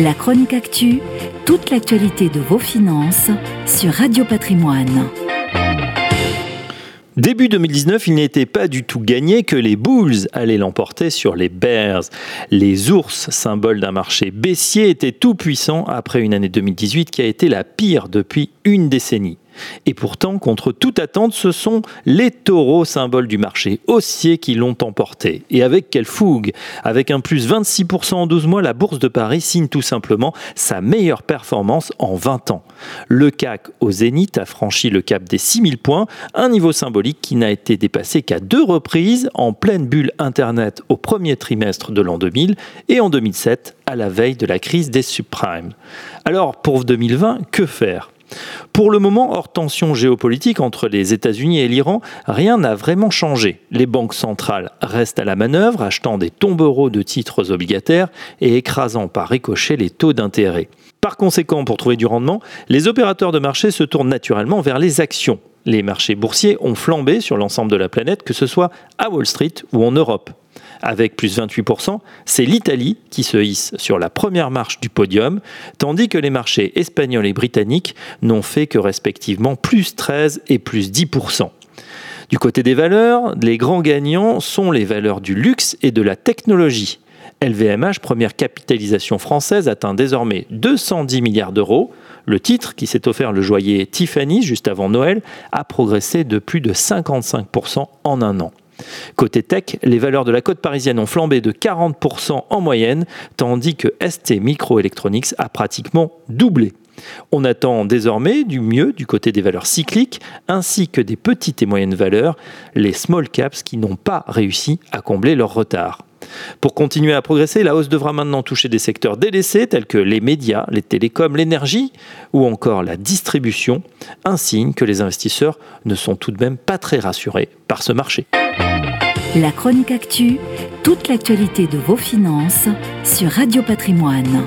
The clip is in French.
La chronique actu, toute l'actualité de vos finances sur Radio Patrimoine. Début 2019, il n'était pas du tout gagné que les Bulls allaient l'emporter sur les Bears. Les ours, symbole d'un marché baissier, étaient tout puissants après une année 2018 qui a été la pire depuis une décennie. Et pourtant, contre toute attente, ce sont les taureaux, symboles du marché haussier, qui l'ont emporté. Et avec quelle fougue Avec un plus 26% en 12 mois, la bourse de Paris signe tout simplement sa meilleure performance en 20 ans. Le CAC au zénith a franchi le cap des 6000 points, un niveau symbolique qui n'a été dépassé qu'à deux reprises en pleine bulle Internet au premier trimestre de l'an 2000 et en 2007 à la veille de la crise des subprimes. Alors pour 2020, que faire? Pour le moment, hors tension géopolitique entre les États-Unis et l'Iran, rien n'a vraiment changé. Les banques centrales restent à la manœuvre, achetant des tombereaux de titres obligataires et écrasant par ricochet les taux d'intérêt. Par conséquent, pour trouver du rendement, les opérateurs de marché se tournent naturellement vers les actions. Les marchés boursiers ont flambé sur l'ensemble de la planète, que ce soit à Wall Street ou en Europe avec plus 28%, c'est l'Italie qui se hisse sur la première marche du podium, tandis que les marchés espagnols et britanniques n'ont fait que respectivement plus 13 et plus 10%. Du côté des valeurs, les grands gagnants sont les valeurs du luxe et de la technologie. LVMH, première capitalisation française, atteint désormais 210 milliards d'euros. Le titre, qui s'est offert le joaillier Tiffany juste avant Noël, a progressé de plus de 55% en un an. Côté tech, les valeurs de la côte parisienne ont flambé de 40% en moyenne, tandis que ST Microelectronics a pratiquement doublé. On attend désormais du mieux du côté des valeurs cycliques, ainsi que des petites et moyennes valeurs, les small caps qui n'ont pas réussi à combler leur retard. Pour continuer à progresser, la hausse devra maintenant toucher des secteurs délaissés tels que les médias, les télécoms, l'énergie ou encore la distribution, un signe que les investisseurs ne sont tout de même pas très rassurés par ce marché. La chronique actu, toute l'actualité de vos finances sur Radio Patrimoine.